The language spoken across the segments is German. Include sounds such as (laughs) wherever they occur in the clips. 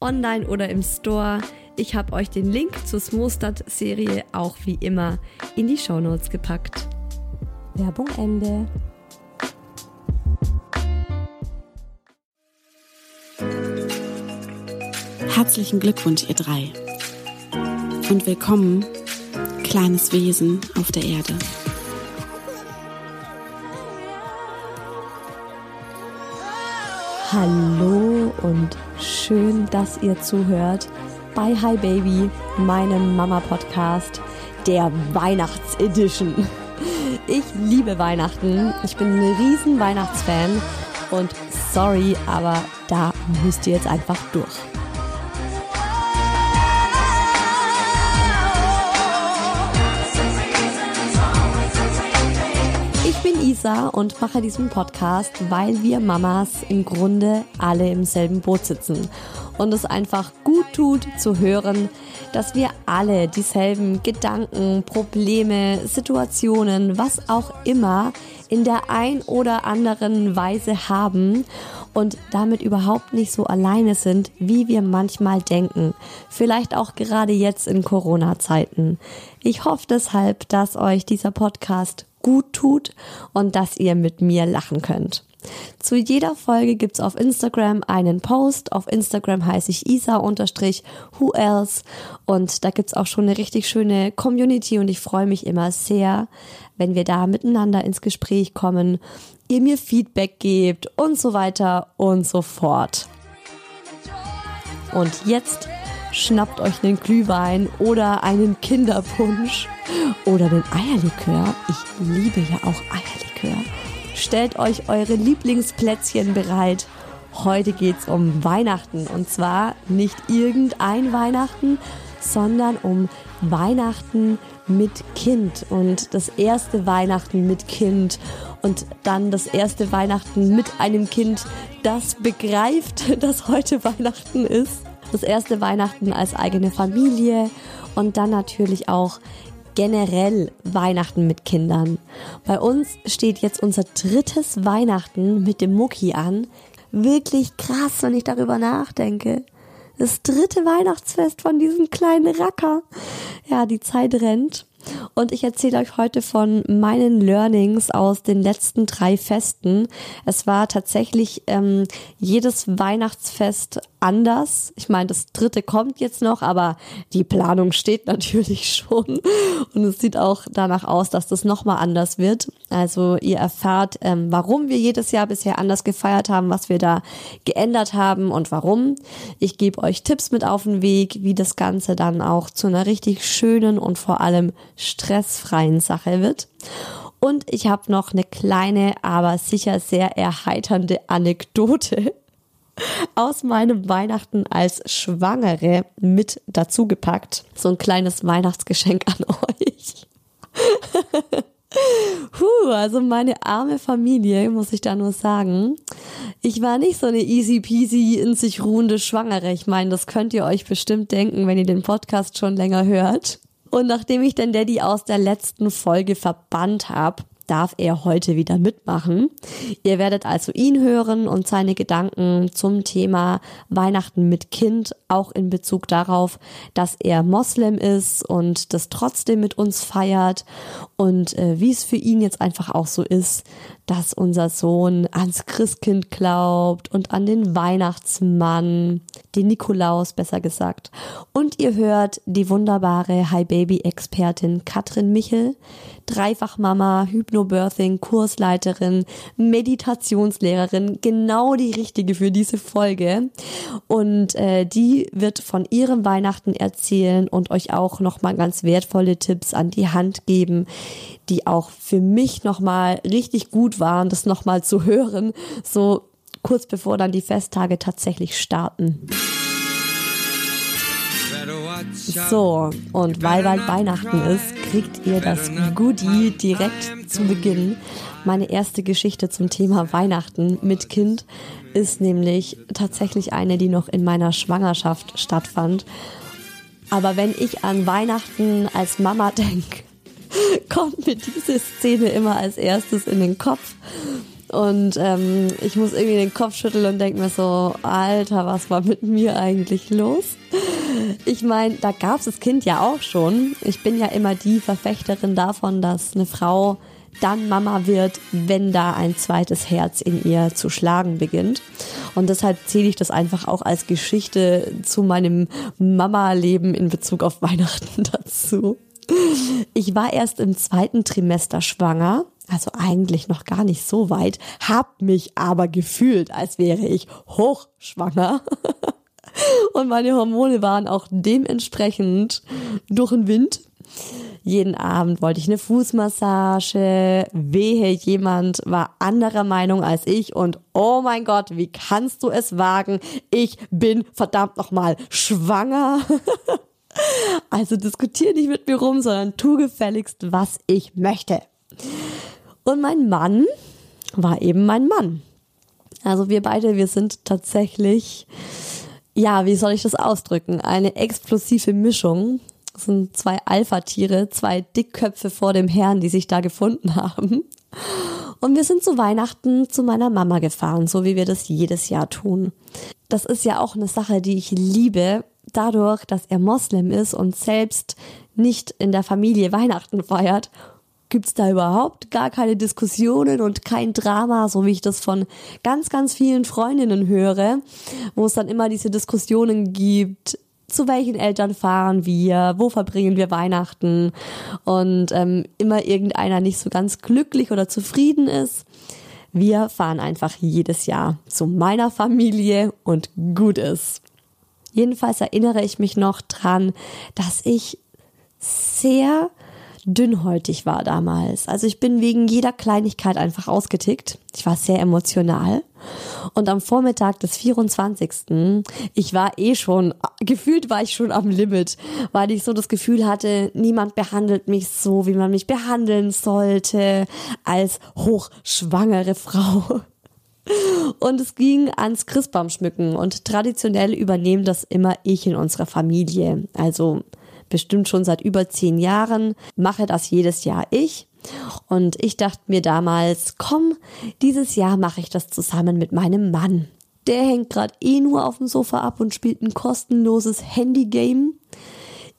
online oder im Store. Ich habe euch den Link zur Smostad-Serie auch wie immer in die Shownotes gepackt. Werbung Ende. Herzlichen Glückwunsch, ihr drei. Und willkommen, kleines Wesen auf der Erde. Hallo und schön, dass ihr zuhört bei Hi Baby, meinem Mama-Podcast, der Weihnachtsedition. Ich liebe Weihnachten. Ich bin ein riesen Weihnachtsfan und sorry, aber da müsst ihr jetzt einfach durch. Lisa und mache diesen Podcast, weil wir Mamas im Grunde alle im selben Boot sitzen. Und es einfach gut tut zu hören, dass wir alle dieselben Gedanken, Probleme, Situationen, was auch immer in der ein oder anderen Weise haben und damit überhaupt nicht so alleine sind, wie wir manchmal denken. Vielleicht auch gerade jetzt in Corona-Zeiten. Ich hoffe deshalb, dass euch dieser Podcast gut tut und dass ihr mit mir lachen könnt. Zu jeder Folge gibt's auf Instagram einen Post. Auf Instagram heiße ich isa-who else und da gibt's auch schon eine richtig schöne Community und ich freue mich immer sehr, wenn wir da miteinander ins Gespräch kommen, ihr mir Feedback gebt und so weiter und so fort. Und jetzt schnappt euch einen Glühwein oder einen Kinderpunsch oder den Eierlikör. Ich liebe ja auch Eierlikör. Stellt euch eure Lieblingsplätzchen bereit. Heute geht's um Weihnachten und zwar nicht irgendein Weihnachten, sondern um Weihnachten mit Kind und das erste Weihnachten mit Kind und dann das erste Weihnachten mit einem Kind, das begreift, (laughs) dass heute Weihnachten ist das erste Weihnachten als eigene Familie und dann natürlich auch generell Weihnachten mit Kindern. Bei uns steht jetzt unser drittes Weihnachten mit dem Mucki an. Wirklich krass, wenn ich darüber nachdenke. Das dritte Weihnachtsfest von diesem kleinen Racker. Ja, die Zeit rennt. Und ich erzähle euch heute von meinen Learnings aus den letzten drei Festen. Es war tatsächlich ähm, jedes Weihnachtsfest anders. Ich meine, das dritte kommt jetzt noch, aber die Planung steht (laughs) natürlich schon. Und es sieht auch danach aus, dass das nochmal anders wird. Also ihr erfahrt, ähm, warum wir jedes Jahr bisher anders gefeiert haben, was wir da geändert haben und warum. Ich gebe euch Tipps mit auf den Weg, wie das Ganze dann auch zu einer richtig schönen und vor allem stressfreien Sache wird. Und ich habe noch eine kleine, aber sicher sehr erheiternde Anekdote aus meinem Weihnachten als Schwangere mit dazu gepackt. So ein kleines Weihnachtsgeschenk an euch. (laughs) Puh, also meine arme Familie, muss ich da nur sagen. Ich war nicht so eine easy peasy in sich ruhende Schwangere. Ich meine, das könnt ihr euch bestimmt denken, wenn ihr den Podcast schon länger hört. Und nachdem ich den Daddy aus der letzten Folge verbannt habe, darf er heute wieder mitmachen. Ihr werdet also ihn hören und seine Gedanken zum Thema Weihnachten mit Kind, auch in Bezug darauf, dass er Moslem ist und das trotzdem mit uns feiert und äh, wie es für ihn jetzt einfach auch so ist, dass unser Sohn ans Christkind glaubt und an den Weihnachtsmann, den Nikolaus besser gesagt. Und ihr hört die wunderbare Hi Baby Expertin Katrin Michel, Dreifachmama, Hypnobirthing, Kursleiterin, Meditationslehrerin, genau die richtige für diese Folge. Und äh, die wird von ihrem Weihnachten erzählen und euch auch nochmal ganz wertvolle Tipps an die Hand geben, die auch für mich nochmal richtig gut waren, das nochmal zu hören, so kurz bevor dann die Festtage tatsächlich starten. So, und weil bald Weihnachten ist, kriegt ihr das Goodie direkt zu Beginn. Meine erste Geschichte zum Thema Weihnachten mit Kind ist nämlich tatsächlich eine, die noch in meiner Schwangerschaft stattfand. Aber wenn ich an Weihnachten als Mama (laughs) denke, (laughs) kommt mir diese Szene immer als erstes in den Kopf. Und ähm, ich muss irgendwie den Kopf schütteln und denke mir so, Alter, was war mit mir eigentlich los? Ich meine, da gab es das Kind ja auch schon. Ich bin ja immer die Verfechterin davon, dass eine Frau dann Mama wird, wenn da ein zweites Herz in ihr zu schlagen beginnt. Und deshalb zähle ich das einfach auch als Geschichte zu meinem Mama-Leben in Bezug auf (laughs) Weihnachten dazu. Ich war erst im zweiten Trimester schwanger, also eigentlich noch gar nicht so weit, hab mich aber gefühlt, als wäre ich hochschwanger. (laughs) Und meine Hormone waren auch dementsprechend durch den Wind. Jeden Abend wollte ich eine Fußmassage. Wehe, jemand war anderer Meinung als ich und oh mein Gott, wie kannst du es wagen? Ich bin verdammt nochmal schwanger. (laughs) Also diskutier nicht mit mir rum, sondern tu gefälligst, was ich möchte. Und mein Mann war eben mein Mann. Also wir beide, wir sind tatsächlich, ja, wie soll ich das ausdrücken? Eine explosive Mischung. Das sind zwei Alpha-Tiere, zwei Dickköpfe vor dem Herrn, die sich da gefunden haben. Und wir sind zu Weihnachten zu meiner Mama gefahren, so wie wir das jedes Jahr tun. Das ist ja auch eine Sache, die ich liebe, dadurch, dass er Moslem ist und selbst nicht in der Familie (laughs) Weihnachten feiert, gibt's da überhaupt gar keine Diskussionen und kein Drama, so wie ich das von ganz, ganz vielen Freundinnen höre, wo es dann immer diese Diskussionen gibt, zu welchen Eltern fahren wir, wo verbringen wir Weihnachten und ähm, immer irgendeiner nicht so ganz glücklich oder zufrieden ist. Wir fahren einfach jedes Jahr zu meiner Familie und gut ist. Jedenfalls erinnere ich mich noch dran, dass ich sehr dünnhäutig war damals. Also ich bin wegen jeder Kleinigkeit einfach ausgetickt. Ich war sehr emotional. Und am Vormittag des 24. Ich war eh schon, gefühlt war ich schon am Limit, weil ich so das Gefühl hatte, niemand behandelt mich so, wie man mich behandeln sollte, als hochschwangere (laughs) Frau. Und es ging ans Christbaumschmücken und traditionell übernehmen das immer ich in unserer Familie. Also bestimmt schon seit über zehn Jahren mache das jedes Jahr ich. Und ich dachte mir damals, komm, dieses Jahr mache ich das zusammen mit meinem Mann. Der hängt gerade eh nur auf dem Sofa ab und spielt ein kostenloses Handygame.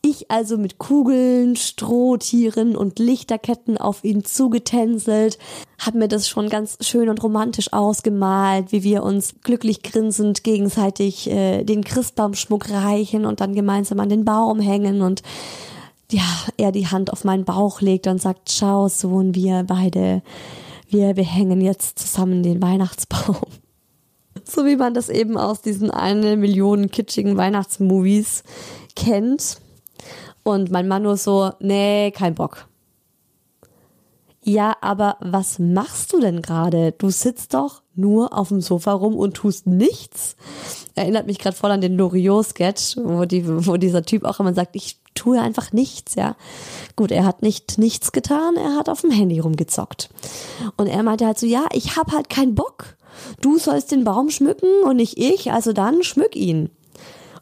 Ich also mit Kugeln, Strohtieren und Lichterketten auf ihn zugetänzelt, hab mir das schon ganz schön und romantisch ausgemalt, wie wir uns glücklich grinsend gegenseitig äh, den Christbaumschmuck reichen und dann gemeinsam an den Baum hängen und ja, er die Hand auf meinen Bauch legt und sagt, schau Sohn, wir beide, wir behängen jetzt zusammen den Weihnachtsbaum. So wie man das eben aus diesen eine Million kitschigen Weihnachtsmovies kennt. Und mein Mann nur so, nee, kein Bock. ja, aber was machst du denn gerade? Du sitzt doch nur auf dem Sofa rum und tust nichts. Erinnert mich gerade voll an den Loriot-Sketch, wo, die, wo dieser Typ auch immer sagt, ich tue einfach nichts, ja. Gut, er hat nicht nichts getan, er hat auf dem Handy rumgezockt. Und er meinte halt so, ja, ich hab halt keinen Bock. Du sollst den Baum schmücken und nicht ich, also dann schmück ihn.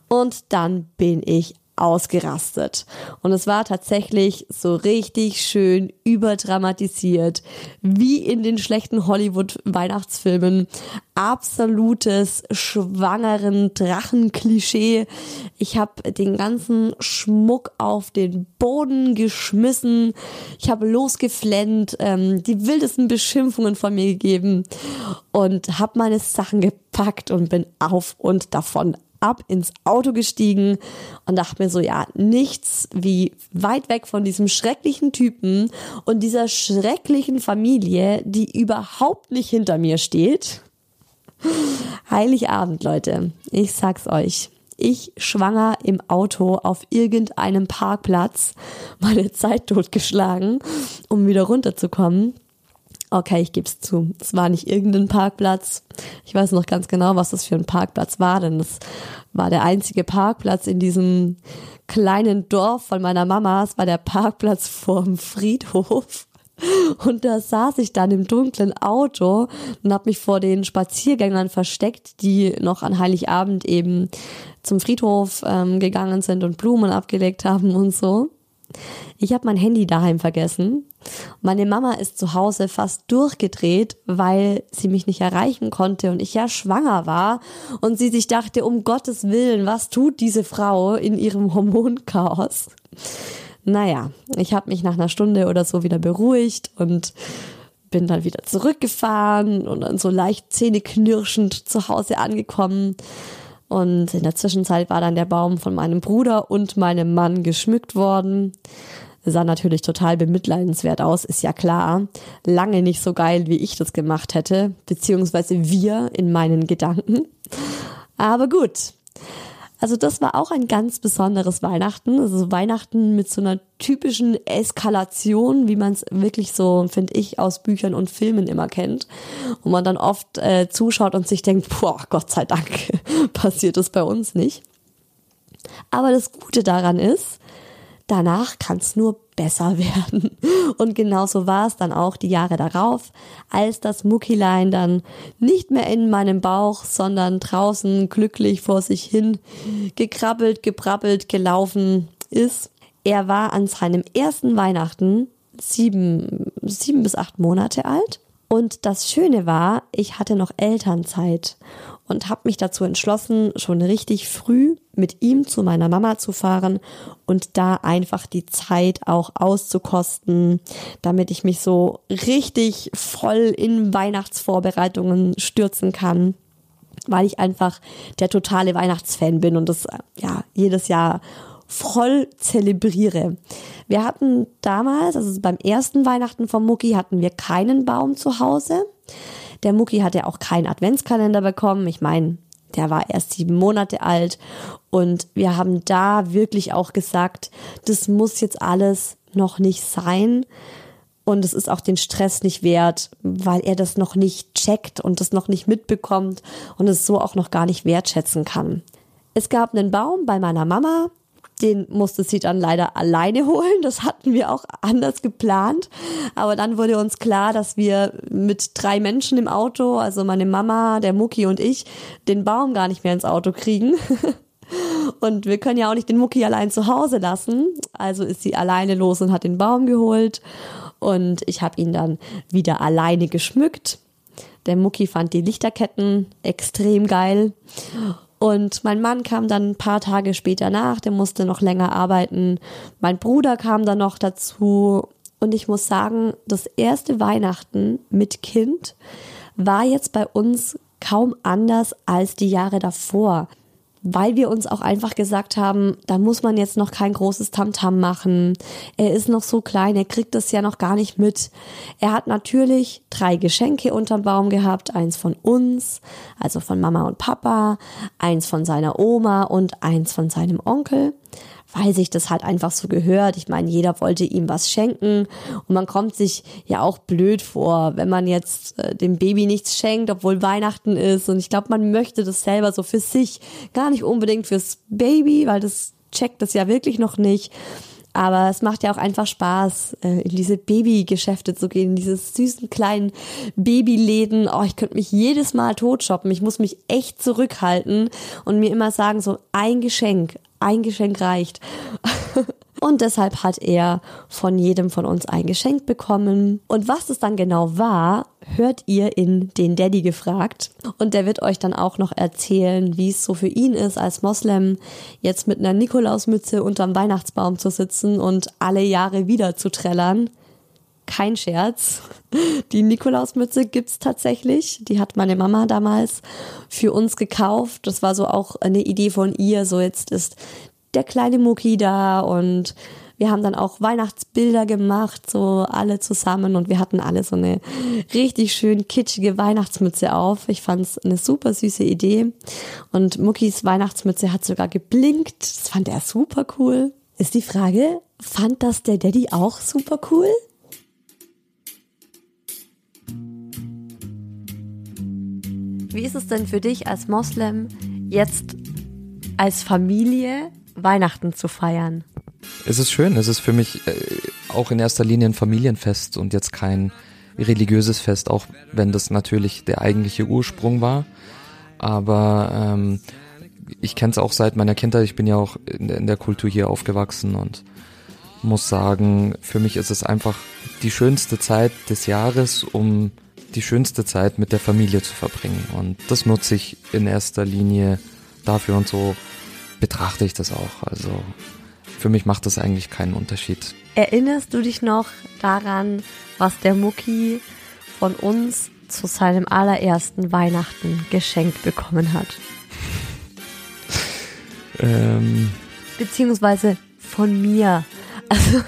Und dann bin ich ausgerastet. Und es war tatsächlich so richtig schön überdramatisiert, wie in den schlechten Hollywood-Weihnachtsfilmen. Absolutes schwangeren Drachenklischee. Ich habe den ganzen Schmuck auf den Boden geschmissen. Ich habe losgeflennt, ähm, die wildesten Beschimpfungen von mir gegeben und habe meine Sachen gepackt und bin auf und davon ab ins Auto gestiegen und dachte mir so, ja, nichts wie weit weg von diesem schrecklichen Typen und dieser schrecklichen Familie, die überhaupt nicht hinter mir steht. Heiligabend, Leute. Ich sag's euch. Ich schwanger im Auto auf irgendeinem Parkplatz meine Zeit totgeschlagen, um wieder runterzukommen. Okay, ich gebe es zu. Es war nicht irgendein Parkplatz. Ich weiß noch ganz genau, was das für ein Parkplatz war, denn es war der einzige Parkplatz in diesem kleinen Dorf von meiner Mama. Es war der Parkplatz vorm Friedhof. Und da saß ich dann im dunklen Auto und habe mich vor den Spaziergängern versteckt, die noch an Heiligabend eben zum Friedhof ähm, gegangen sind und Blumen abgelegt haben und so. Ich habe mein Handy daheim vergessen. Meine Mama ist zu Hause fast durchgedreht, weil sie mich nicht erreichen konnte und ich ja schwanger war und sie sich dachte, um Gottes Willen, was tut diese Frau in ihrem (laughs) Hormonchaos? Naja, ich habe mich nach einer Stunde oder so wieder beruhigt und bin dann wieder zurückgefahren und dann so leicht zähneknirschend zu Hause angekommen und in der Zwischenzeit war dann der Baum von meinem Bruder und meinem Mann geschmückt worden. Sah natürlich total bemitleidenswert aus, ist ja klar. Lange nicht so geil, wie ich das gemacht hätte, beziehungsweise wir in meinen Gedanken. Aber gut, also das war auch ein ganz besonderes Weihnachten. Also Weihnachten mit so einer typischen Eskalation, wie man es wirklich so, finde ich, aus Büchern und Filmen immer kennt. Wo man dann oft äh, zuschaut und sich denkt, boah, Gott sei Dank (laughs) passiert das bei uns nicht. Aber das Gute daran ist, danach kann es nur besser (laughs) werden. Und genauso war es dann auch die Jahre darauf, als das Muckilein dann nicht mehr in meinem Bauch, sondern draußen glücklich vor sich hin gekrabbelt, gebrabbelt, gelaufen ist. Er war an seinem ersten Weihnachten sieben, sieben bis acht Monate alt. Und das Schöne war, ich hatte noch Elternzeit und habe mich dazu entschlossen, schon richtig früh mit ihm zu meiner Mama zu fahren und da einfach die Zeit auch auszukosten, damit ich mich so richtig voll in Weihnachtsvorbereitungen stürzen kann, weil ich einfach der totale Weihnachtsfan bin und das ja jedes Jahr voll zelebriere. Wir hatten damals, also beim ersten Weihnachten vom Mucki, hatten wir keinen Baum zu Hause. Der Mucki hat ja auch keinen Adventskalender bekommen. Ich meine, der war erst sieben Monate alt und wir haben da wirklich auch gesagt, das muss jetzt alles noch nicht sein und es ist auch den Stress nicht wert, weil er das noch nicht checkt und das noch nicht mitbekommt und es so auch noch gar nicht wertschätzen kann. Es gab einen Baum bei meiner Mama, den musste sie dann leider alleine holen. Das hatten wir auch anders geplant. Aber dann wurde uns klar, dass wir mit drei Menschen im Auto, also meine Mama, der Mucki und ich, den Baum gar nicht mehr ins Auto kriegen. (laughs) Und wir können ja auch nicht den Mucki allein zu Hause lassen. Also ist sie alleine los und hat den Baum geholt. Und ich habe ihn dann wieder alleine geschmückt. Der Mucki fand die Lichterketten extrem geil. Und mein Mann kam dann ein paar Tage später nach, der musste noch länger arbeiten. Mein Bruder kam dann noch dazu. Und ich muss sagen, das erste Weihnachten mit Kind war jetzt bei uns kaum anders als die Jahre davor weil wir uns auch einfach gesagt haben, da muss man jetzt noch kein großes Tamtam -Tam machen. Er ist noch so klein, er kriegt das ja noch gar nicht mit. Er hat natürlich drei Geschenke unterm Baum gehabt, eins von uns, also von Mama und Papa, eins von seiner Oma und eins von seinem Onkel. Weil sich das halt einfach so gehört. Ich meine, jeder wollte ihm was schenken und man kommt sich ja auch blöd vor, wenn man jetzt äh, dem Baby nichts schenkt, obwohl Weihnachten ist. Und ich glaube, man möchte das selber so für sich, gar nicht unbedingt fürs Baby, weil das checkt das ja wirklich noch nicht. Aber es macht ja auch einfach Spaß, äh, in diese Babygeschäfte zu gehen, in diese süßen kleinen Babyläden. Oh, ich könnte mich jedes Mal totshoppen. Ich muss mich echt zurückhalten und mir immer sagen, so ein Geschenk, ein Geschenk reicht. (laughs) Und deshalb hat er von jedem von uns ein Geschenk bekommen. Und was es dann genau war, hört ihr in den Daddy gefragt. Und der wird euch dann auch noch erzählen, wie es so für ihn ist, als Moslem jetzt mit einer Nikolausmütze unterm Weihnachtsbaum zu sitzen und alle Jahre wieder zu trällern. Kein Scherz. (laughs) Die Nikolausmütze gibt's tatsächlich. Die hat meine Mama damals für uns gekauft. Das war so auch eine Idee von ihr. So jetzt ist der kleine Mucki da und wir haben dann auch Weihnachtsbilder gemacht, so alle zusammen und wir hatten alle so eine richtig schön kitschige Weihnachtsmütze auf. Ich fand es eine super süße Idee und Muckis Weihnachtsmütze hat sogar geblinkt. Das fand er super cool. Ist die Frage, fand das der Daddy auch super cool? Wie ist es denn für dich als Moslem jetzt als Familie Weihnachten zu feiern? Es ist schön. Es ist für mich äh, auch in erster Linie ein Familienfest und jetzt kein religiöses Fest, auch wenn das natürlich der eigentliche Ursprung war. Aber ähm, ich kenne es auch seit meiner Kindheit. Ich bin ja auch in, in der Kultur hier aufgewachsen und muss sagen, für mich ist es einfach die schönste Zeit des Jahres, um die schönste Zeit mit der Familie zu verbringen. Und das nutze ich in erster Linie dafür und so betrachte ich das auch. Also für mich macht das eigentlich keinen Unterschied. Erinnerst du dich noch daran, was der Mucki von uns zu seinem allerersten Weihnachten geschenkt bekommen hat? (laughs) ähm. Beziehungsweise von mir. (laughs) Also,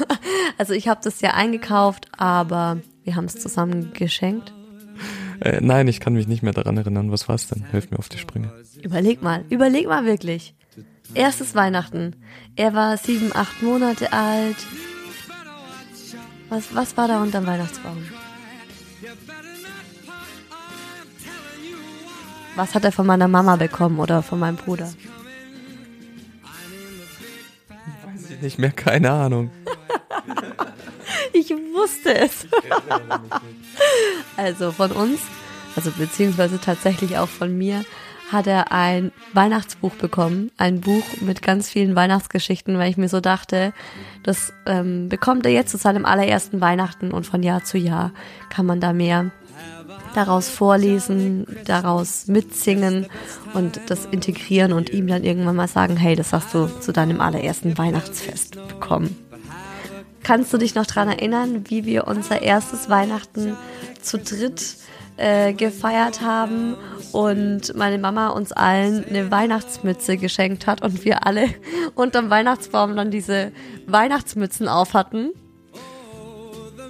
also ich habe das ja eingekauft, aber wir haben es zusammen geschenkt. Äh, nein, ich kann mich nicht mehr daran erinnern. Was war es denn? Hilf mir auf die Sprünge. Überleg mal, überleg mal wirklich. Erstes Weihnachten. Er war sieben, acht Monate alt. Was, was war da unterm Weihnachtsbaum? Was hat er von meiner Mama bekommen oder von meinem Bruder? Weiß ich nicht mehr, keine Ahnung. (laughs) (laughs) ich wusste es. (laughs) also von uns, also beziehungsweise tatsächlich auch von mir, hat er ein Weihnachtsbuch bekommen, ein Buch mit ganz vielen Weihnachtsgeschichten, weil ich mir so dachte, das ähm, bekommt er jetzt zu seinem allerersten Weihnachten und von Jahr zu Jahr kann man da mehr daraus vorlesen, daraus mitsingen und das integrieren und ihm dann irgendwann mal sagen, hey, das hast du zu deinem allerersten Weihnachtsfest bekommen. Kannst du dich noch dran erinnern, wie wir unser erstes Weihnachten zu dritt äh, gefeiert haben und meine Mama uns allen eine Weihnachtsmütze geschenkt hat und wir alle (laughs) unterm Weihnachtsbaum dann diese Weihnachtsmützen auf hatten.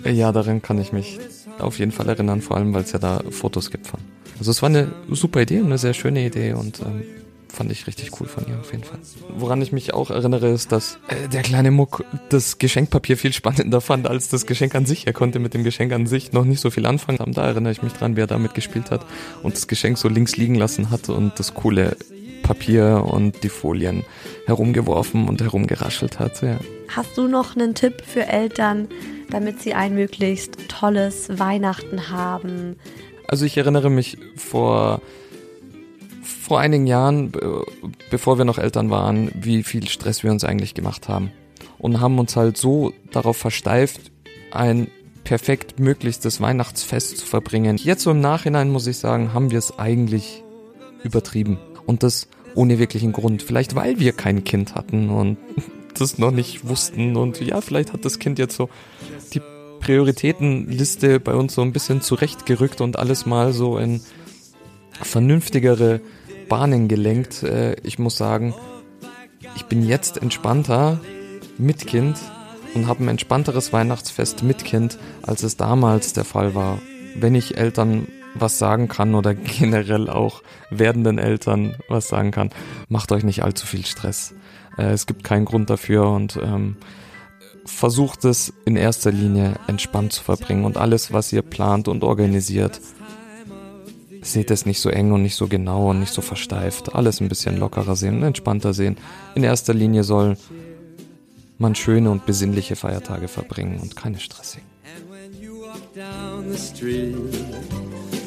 Ja, daran kann ich mich auf jeden Fall erinnern, vor allem weil es ja da Fotos gibt von. Also es war eine super Idee und eine sehr schöne Idee und ähm, fand ich richtig cool von ihr auf jeden Fall. Woran ich mich auch erinnere, ist, dass äh, der kleine Muck das Geschenkpapier viel spannender fand als das Geschenk an sich. Er konnte mit dem Geschenk an sich noch nicht so viel anfangen. Da erinnere ich mich dran, wie er damit gespielt hat und das Geschenk so links liegen lassen hat und das coole Papier und die Folien herumgeworfen und herumgeraschelt hat. Ja. Hast du noch einen Tipp für Eltern, damit sie ein möglichst tolles Weihnachten haben? Also ich erinnere mich vor vor einigen Jahren, bevor wir noch Eltern waren, wie viel Stress wir uns eigentlich gemacht haben. Und haben uns halt so darauf versteift, ein perfekt möglichstes Weihnachtsfest zu verbringen. Jetzt so im Nachhinein muss ich sagen, haben wir es eigentlich übertrieben. Und das ohne wirklichen Grund. Vielleicht weil wir kein Kind hatten und (laughs) das noch nicht wussten. Und ja, vielleicht hat das Kind jetzt so die Prioritätenliste bei uns so ein bisschen zurechtgerückt und alles mal so in vernünftigere Bahnen gelenkt. Äh, ich muss sagen, ich bin jetzt entspannter mit Kind und habe ein entspannteres Weihnachtsfest mit Kind, als es damals der Fall war. Wenn ich Eltern was sagen kann oder (laughs) generell auch werdenden Eltern was sagen kann, macht euch nicht allzu viel Stress. Äh, es gibt keinen Grund dafür und ähm, versucht es in erster Linie entspannt zu verbringen und alles, was ihr plant und organisiert, seht es nicht so eng und nicht so genau und nicht so versteift. Alles ein bisschen lockerer sehen und entspannter sehen. In erster Linie soll man schöne und besinnliche Feiertage verbringen und keine stressigen.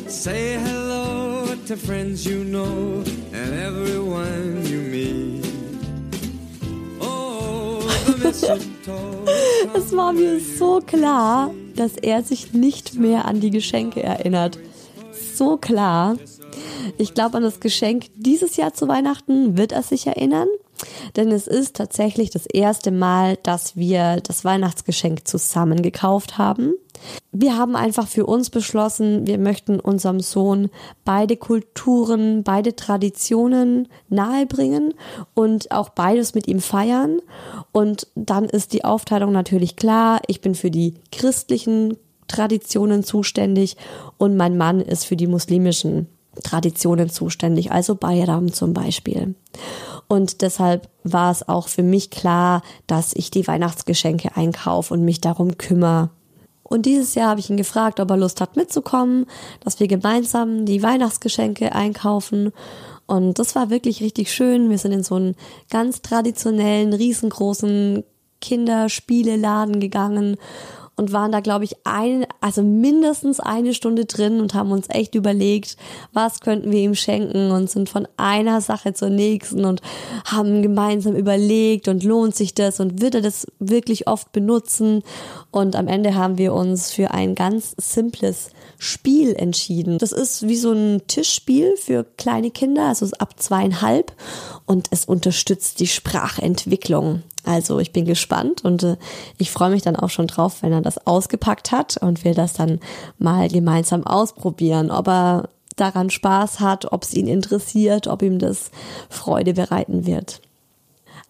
Say hello to friends you know and everyone you meet. Oh, (laughs) es war mir so klar, dass er sich nicht mehr an die Geschenke erinnert. So klar. Ich glaube, an das Geschenk dieses Jahr zu Weihnachten wird er sich erinnern. Denn es ist tatsächlich das erste Mal, dass wir das Weihnachtsgeschenk zusammen gekauft haben. Wir haben einfach für uns beschlossen, wir möchten unserem Sohn beide Kulturen, beide Traditionen nahebringen und auch beides mit ihm feiern. Und dann ist die Aufteilung natürlich klar. Ich bin für die christlichen Traditionen zuständig und mein Mann ist für die muslimischen Traditionen zuständig, also Bayram zum Beispiel. Und deshalb war es auch für mich klar, dass ich die Weihnachtsgeschenke einkaufe und mich darum kümmere. Und dieses Jahr habe ich ihn gefragt, ob er Lust hat mitzukommen, dass wir gemeinsam die Weihnachtsgeschenke einkaufen. Und das war wirklich richtig schön. Wir sind in so einen ganz traditionellen, riesengroßen Kinderspieleladen gegangen und waren da, glaube ich, ein, also mindestens eine Stunde drin und haben uns echt überlegt, was könnten wir ihm schenken und sind von einer Sache zur nächsten und haben gemeinsam überlegt und lohnt sich das und wird er das wirklich oft benutzen. Und am Ende haben wir uns für ein ganz simples Spiel entschieden. Das ist wie so ein Tischspiel für kleine Kinder, also ab zweieinhalb und es unterstützt die Sprachentwicklung. Also ich bin gespannt und äh, ich freue mich dann auch schon drauf, wenn er das ausgepackt hat und wir das dann mal gemeinsam ausprobieren, ob er daran Spaß hat, ob es ihn interessiert, ob ihm das Freude bereiten wird.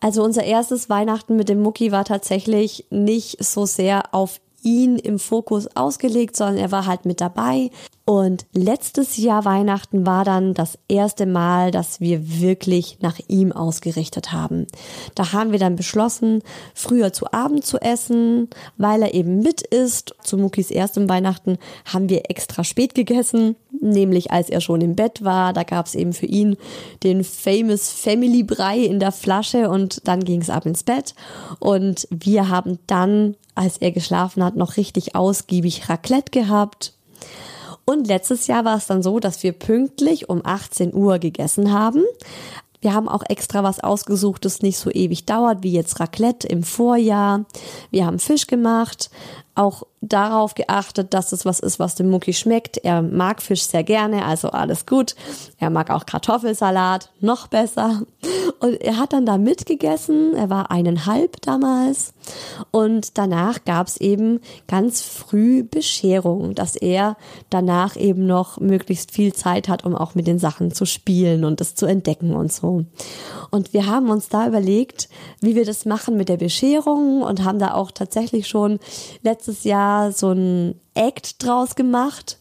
Also unser erstes Weihnachten mit dem Mucki war tatsächlich nicht so sehr auf ihn im Fokus ausgelegt, sondern er war halt mit dabei. Und letztes Jahr Weihnachten war dann das erste Mal, dass wir wirklich nach ihm ausgerichtet haben. Da haben wir dann beschlossen, früher zu Abend zu essen, weil er eben mit ist. Zu Muckis erstem Weihnachten haben wir extra spät gegessen, nämlich als er schon im Bett war. Da gab es eben für ihn den famous Family Brei in der Flasche und dann ging es ab ins Bett. Und wir haben dann, als er geschlafen hat, noch richtig ausgiebig Raclette gehabt und letztes Jahr war es dann so, dass wir pünktlich um 18 Uhr gegessen haben. Wir haben auch extra was ausgesucht, das nicht so ewig dauert, wie jetzt Raclette im Vorjahr. Wir haben Fisch gemacht, auch darauf geachtet, dass es was ist, was dem Mucki schmeckt. Er mag Fisch sehr gerne, also alles gut. Er mag auch Kartoffelsalat, noch besser. Und er hat dann da mitgegessen. Er war eineinhalb damals. Und danach gab es eben ganz früh Bescherung, dass er danach eben noch möglichst viel Zeit hat, um auch mit den Sachen zu spielen und das zu entdecken und so. Und wir haben uns da überlegt, wie wir das machen mit der Bescherung und haben da auch tatsächlich schon letztes Jahr so ein Act draus gemacht.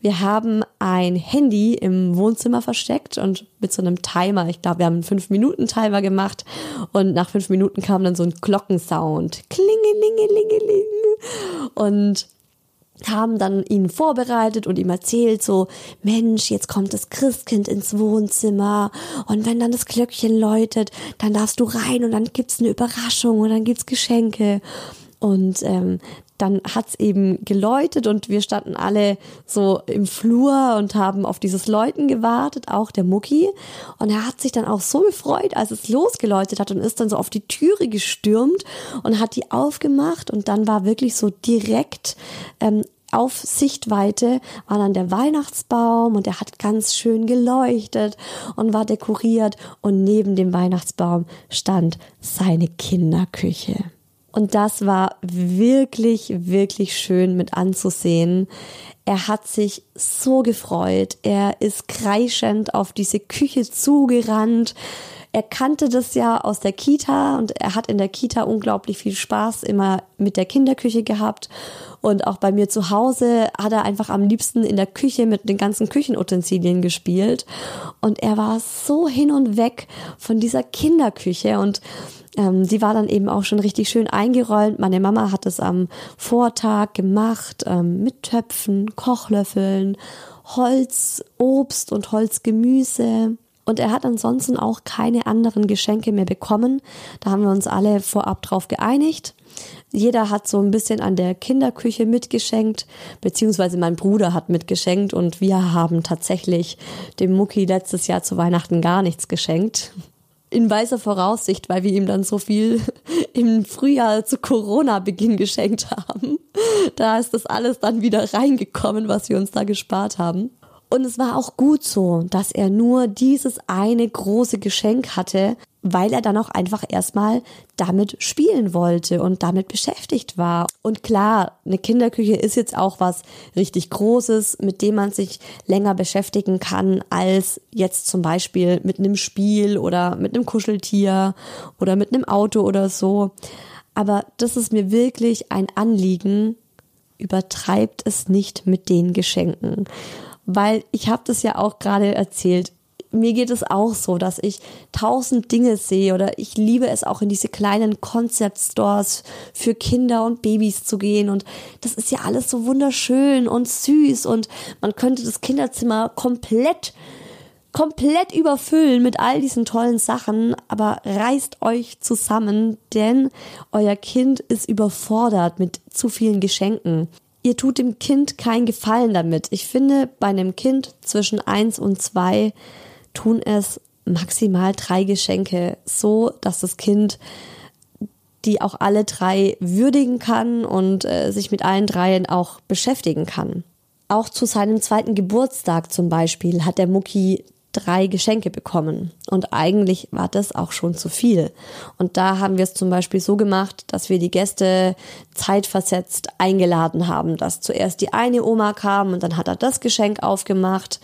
Wir haben ein Handy im Wohnzimmer versteckt und mit so einem Timer, ich glaube, wir haben einen 5-Minuten-Timer gemacht und nach fünf Minuten kam dann so ein Glockensound. Klingelingelingeling. Und haben dann ihn vorbereitet und ihm erzählt, so, Mensch, jetzt kommt das Christkind ins Wohnzimmer und wenn dann das Glöckchen läutet, dann darfst du rein und dann gibt's eine Überraschung und dann gibt's Geschenke. Und ähm, dann hat's eben geläutet und wir standen alle so im Flur und haben auf dieses Läuten gewartet, auch der Mucki. Und er hat sich dann auch so gefreut, als es losgeläutet hat und ist dann so auf die Türe gestürmt und hat die aufgemacht und dann war wirklich so direkt ähm, auf Sichtweite war dann der Weihnachtsbaum und er hat ganz schön geleuchtet und war dekoriert und neben dem Weihnachtsbaum stand seine Kinderküche. Und das war wirklich, wirklich schön mit anzusehen. Er hat sich so gefreut. Er ist kreischend auf diese Küche zugerannt. Er kannte das ja aus der Kita und er hat in der Kita unglaublich viel Spaß immer mit der Kinderküche gehabt. Und auch bei mir zu Hause hat er einfach am liebsten in der Küche mit den ganzen Küchenutensilien gespielt. Und er war so hin und weg von dieser Kinderküche und ähm, sie war dann eben auch schon richtig schön eingeräumt. Meine Mama hat es am Vortag gemacht ähm, mit Töpfen, Kochlöffeln, Holz, Obst und Holzgemüse. Und er hat ansonsten auch keine anderen Geschenke mehr bekommen. Da haben wir uns alle vorab drauf geeinigt. Jeder hat so ein bisschen an der Kinderküche mitgeschenkt, beziehungsweise mein Bruder hat mitgeschenkt und wir haben tatsächlich dem Mucki letztes Jahr zu Weihnachten gar nichts geschenkt in weiser Voraussicht, weil wir ihm dann so viel (laughs) im Frühjahr zu Corona-Beginn geschenkt haben. Da ist das alles dann wieder reingekommen, was wir uns da gespart haben. Und es war auch gut so, dass er nur dieses eine große Geschenk hatte, weil er dann auch einfach erstmal damit spielen wollte und damit beschäftigt war. Und klar, eine Kinderküche ist jetzt auch was richtig Großes, mit dem man sich länger beschäftigen kann, als jetzt zum Beispiel mit einem Spiel oder mit einem Kuscheltier oder mit einem Auto oder so. Aber das ist mir wirklich ein Anliegen, übertreibt es nicht mit den Geschenken weil ich habe das ja auch gerade erzählt. Mir geht es auch so, dass ich tausend Dinge sehe oder ich liebe es auch in diese kleinen Concept Stores für Kinder und Babys zu gehen. Und das ist ja alles so wunderschön und süß und man könnte das Kinderzimmer komplett komplett überfüllen mit all diesen tollen Sachen, aber reißt euch zusammen, denn euer Kind ist überfordert mit zu vielen Geschenken ihr tut dem Kind keinen Gefallen damit. Ich finde, bei einem Kind zwischen eins und zwei tun es maximal drei Geschenke, so dass das Kind die auch alle drei würdigen kann und äh, sich mit allen dreien auch beschäftigen kann. Auch zu seinem zweiten Geburtstag zum Beispiel hat der Mucki drei Geschenke bekommen. Und eigentlich war das auch schon zu viel. Und da haben wir es zum Beispiel so gemacht, dass wir die Gäste zeitversetzt eingeladen haben, dass zuerst die eine Oma kam und dann hat er das Geschenk aufgemacht.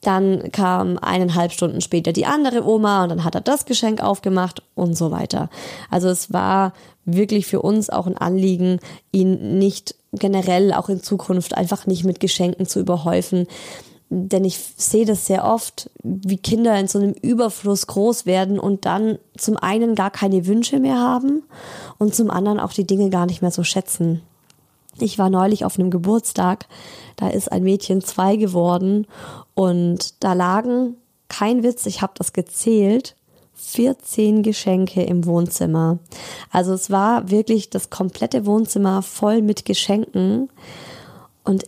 Dann kam eineinhalb Stunden später die andere Oma und dann hat er das Geschenk aufgemacht und so weiter. Also es war wirklich für uns auch ein Anliegen, ihn nicht generell auch in Zukunft einfach nicht mit Geschenken zu überhäufen, denn ich sehe das sehr oft, wie Kinder in so einem Überfluss groß werden und dann zum einen gar keine Wünsche mehr haben und zum anderen auch die Dinge gar nicht mehr so schätzen. Ich war neulich auf einem Geburtstag, da ist ein Mädchen zwei geworden und da lagen, kein Witz, ich habe das gezählt, 14 Geschenke im Wohnzimmer. Also es war wirklich das komplette Wohnzimmer voll mit Geschenken und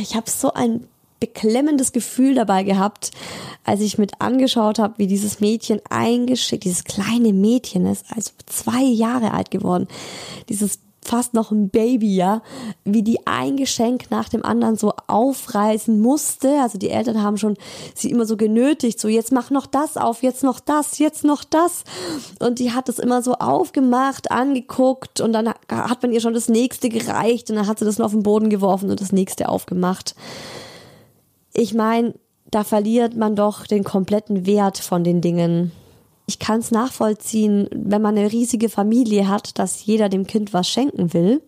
ich habe so ein beklemmendes Gefühl dabei gehabt, als ich mit angeschaut habe, wie dieses Mädchen eingeschickt, dieses kleine Mädchen ist, also zwei Jahre alt geworden, dieses fast noch ein Baby, ja, wie die ein Geschenk nach dem anderen so aufreißen musste. Also die Eltern haben schon sie immer so genötigt, so jetzt mach noch das auf, jetzt noch das, jetzt noch das. Und die hat es immer so aufgemacht, angeguckt und dann hat man ihr schon das nächste gereicht und dann hat sie das nur auf den Boden geworfen und das nächste aufgemacht ich meine, da verliert man doch den kompletten Wert von den Dingen. Ich kann es nachvollziehen, wenn man eine riesige Familie hat, dass jeder dem Kind was schenken will.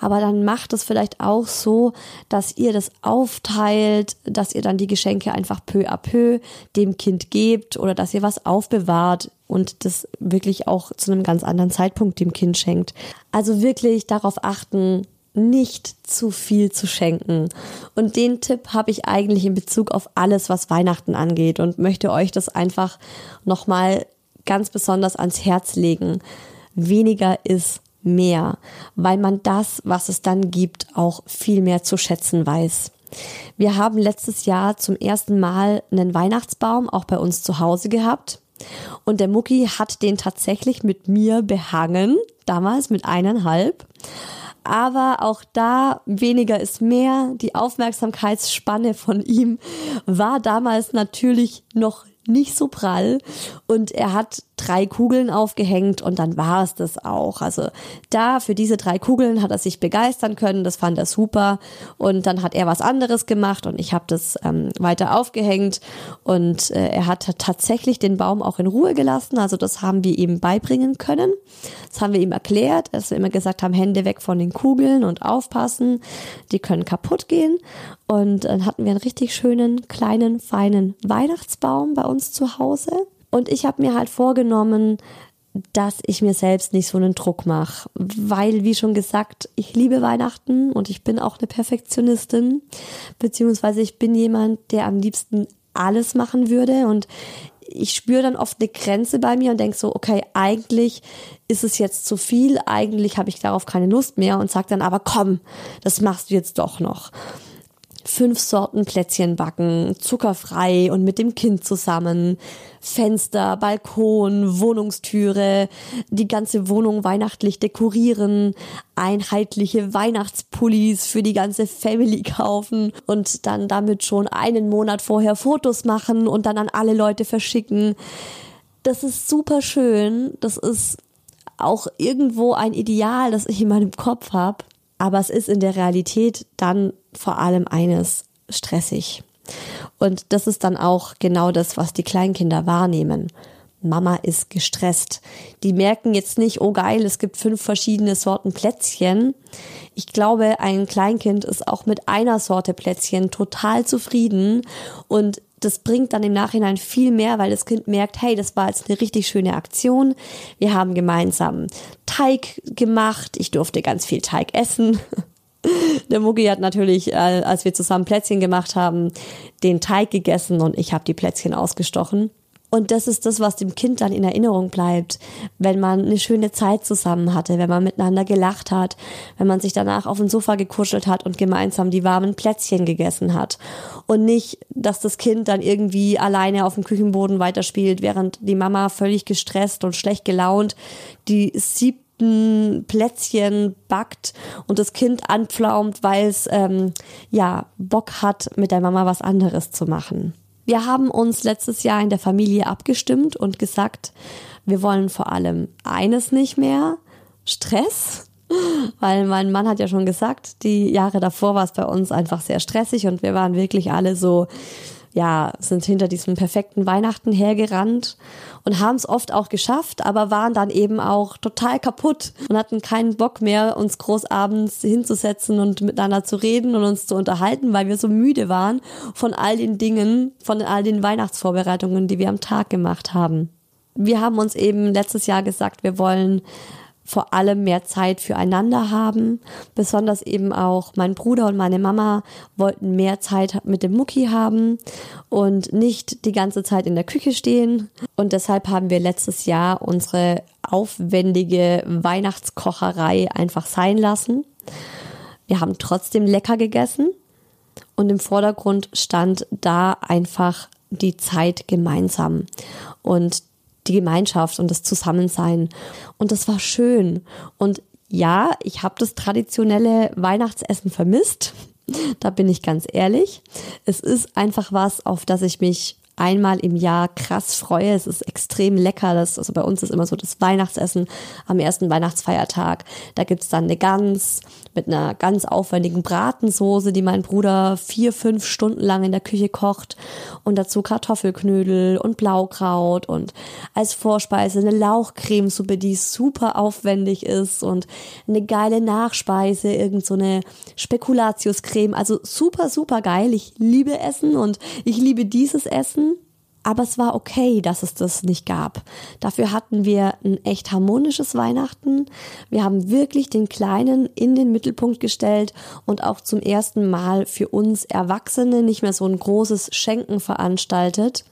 Aber dann macht es vielleicht auch so, dass ihr das aufteilt, dass ihr dann die Geschenke einfach peu à peu dem Kind gebt oder dass ihr was aufbewahrt und das wirklich auch zu einem ganz anderen Zeitpunkt dem Kind schenkt. Also wirklich darauf achten, nicht zu viel zu schenken. Und den Tipp habe ich eigentlich in Bezug auf alles, was Weihnachten angeht und möchte euch das einfach nochmal ganz besonders ans Herz legen. Weniger ist mehr, weil man das, was es dann gibt, auch viel mehr zu schätzen weiß. Wir haben letztes Jahr zum ersten Mal einen Weihnachtsbaum auch bei uns zu Hause gehabt. Und der Mucki hat den tatsächlich mit mir behangen, damals mit eineinhalb aber auch da weniger ist mehr. Die Aufmerksamkeitsspanne von ihm war damals natürlich noch nicht so prall und er hat drei Kugeln aufgehängt und dann war es das auch. Also da für diese drei Kugeln hat er sich begeistern können, das fand er super. Und dann hat er was anderes gemacht und ich habe das ähm, weiter aufgehängt. Und äh, er hat tatsächlich den Baum auch in Ruhe gelassen, also das haben wir ihm beibringen können. Das haben wir ihm erklärt, dass wir immer gesagt haben, Hände weg von den Kugeln und aufpassen, die können kaputt gehen. Und dann hatten wir einen richtig schönen kleinen feinen Weihnachtsbaum bei uns zu Hause und ich habe mir halt vorgenommen, dass ich mir selbst nicht so einen Druck mache. Weil, wie schon gesagt, ich liebe Weihnachten und ich bin auch eine Perfektionistin. Beziehungsweise ich bin jemand, der am liebsten alles machen würde und ich spüre dann oft eine Grenze bei mir und denke so, okay, eigentlich ist es jetzt zu viel, eigentlich habe ich darauf keine Lust mehr und sage dann aber komm, das machst du jetzt doch noch fünf Sorten Plätzchen backen, zuckerfrei und mit dem Kind zusammen, Fenster, Balkon, Wohnungstüre, die ganze Wohnung weihnachtlich dekorieren, einheitliche Weihnachtspullis für die ganze Family (laughs) kaufen und dann damit schon einen Monat vorher Fotos machen und dann an alle Leute verschicken. Das ist super schön. Das ist auch irgendwo ein Ideal, das ich in meinem Kopf habe. Aber es ist in der Realität dann vor allem eines stressig. Und das ist dann auch genau das, was die Kleinkinder wahrnehmen. Mama ist gestresst. Die merken jetzt nicht, oh geil, es gibt fünf verschiedene Sorten Plätzchen. Ich glaube, ein Kleinkind ist auch mit einer Sorte Plätzchen total zufrieden und das bringt dann im Nachhinein viel mehr, weil das Kind merkt, hey, das war jetzt eine richtig schöne Aktion. Wir haben gemeinsam Teig gemacht. Ich durfte ganz viel Teig essen. (laughs) Der Mucki hat natürlich, äh, als wir zusammen Plätzchen gemacht haben, den Teig gegessen und ich habe die Plätzchen ausgestochen. Und das ist das, was dem Kind dann in Erinnerung bleibt, wenn man eine schöne Zeit zusammen hatte, wenn man miteinander gelacht hat, wenn man sich danach auf dem Sofa gekuschelt hat und gemeinsam die warmen Plätzchen gegessen hat. Und nicht, dass das Kind dann irgendwie alleine auf dem Küchenboden weiterspielt, während die Mama völlig gestresst und schlecht gelaunt die siebten Plätzchen backt und das Kind anpflaumt, weil es ähm, ja Bock hat, mit der Mama was anderes zu machen. Wir haben uns letztes Jahr in der Familie abgestimmt und gesagt, wir wollen vor allem eines nicht mehr, Stress. (laughs) Weil mein Mann hat ja schon gesagt, die Jahre davor war es bei uns einfach sehr stressig und wir waren wirklich alle so, ja, sind hinter diesem perfekten Weihnachten hergerannt und haben es oft auch geschafft, aber waren dann eben auch total kaputt und hatten keinen Bock mehr, uns groß abends hinzusetzen und miteinander zu reden und uns zu unterhalten, weil wir so müde waren von all den Dingen, von all den Weihnachtsvorbereitungen, die wir am Tag gemacht haben. Wir haben uns eben letztes Jahr gesagt, wir wollen vor allem mehr Zeit füreinander haben. Besonders eben auch mein Bruder und meine Mama wollten mehr Zeit mit dem Mucki haben und nicht die ganze Zeit in der Küche stehen. Und deshalb haben wir letztes Jahr unsere aufwendige Weihnachtskocherei einfach sein lassen. Wir haben trotzdem lecker gegessen und im Vordergrund stand da einfach die Zeit gemeinsam. Und die Gemeinschaft und das Zusammensein. Und das war schön. Und ja, ich habe das traditionelle Weihnachtsessen vermisst. Da bin ich ganz ehrlich. Es ist einfach was, auf das ich mich einmal im Jahr krass freue. Es ist extrem lecker. Das, also bei uns ist immer so das Weihnachtsessen am ersten Weihnachtsfeiertag. Da gibt's dann eine Gans mit einer ganz aufwendigen Bratensoße, die mein Bruder vier, fünf Stunden lang in der Küche kocht. Und dazu Kartoffelknödel und Blaukraut und als Vorspeise eine Lauchcremesuppe, die super aufwendig ist und eine geile Nachspeise, irgend so eine Spekulatiuscreme. Also super, super geil. Ich liebe Essen und ich liebe dieses Essen. Aber es war okay, dass es das nicht gab. Dafür hatten wir ein echt harmonisches Weihnachten. Wir haben wirklich den Kleinen in den Mittelpunkt gestellt und auch zum ersten Mal für uns Erwachsene nicht mehr so ein großes Schenken veranstaltet,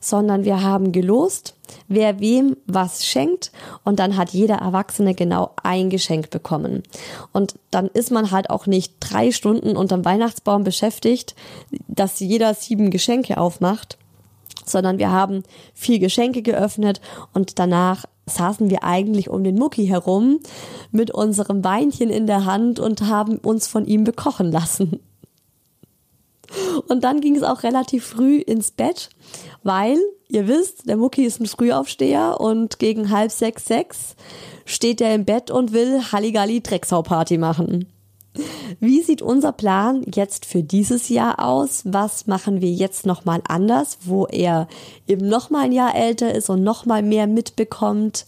sondern wir haben gelost, wer wem was schenkt und dann hat jeder Erwachsene genau ein Geschenk bekommen. Und dann ist man halt auch nicht drei Stunden unterm Weihnachtsbaum beschäftigt, dass jeder sieben Geschenke aufmacht, sondern wir haben vier Geschenke geöffnet und danach saßen wir eigentlich um den Mucki herum mit unserem Weinchen in der Hand und haben uns von ihm bekochen lassen. Und dann ging es auch relativ früh ins Bett, weil, ihr wisst, der Mucki ist ein Frühaufsteher und gegen halb sechs, sechs steht er im Bett und will Halligalli Drecksau-Party machen. Wie sieht unser Plan jetzt für dieses Jahr aus? Was machen wir jetzt nochmal anders, wo er eben nochmal ein Jahr älter ist und nochmal mehr mitbekommt?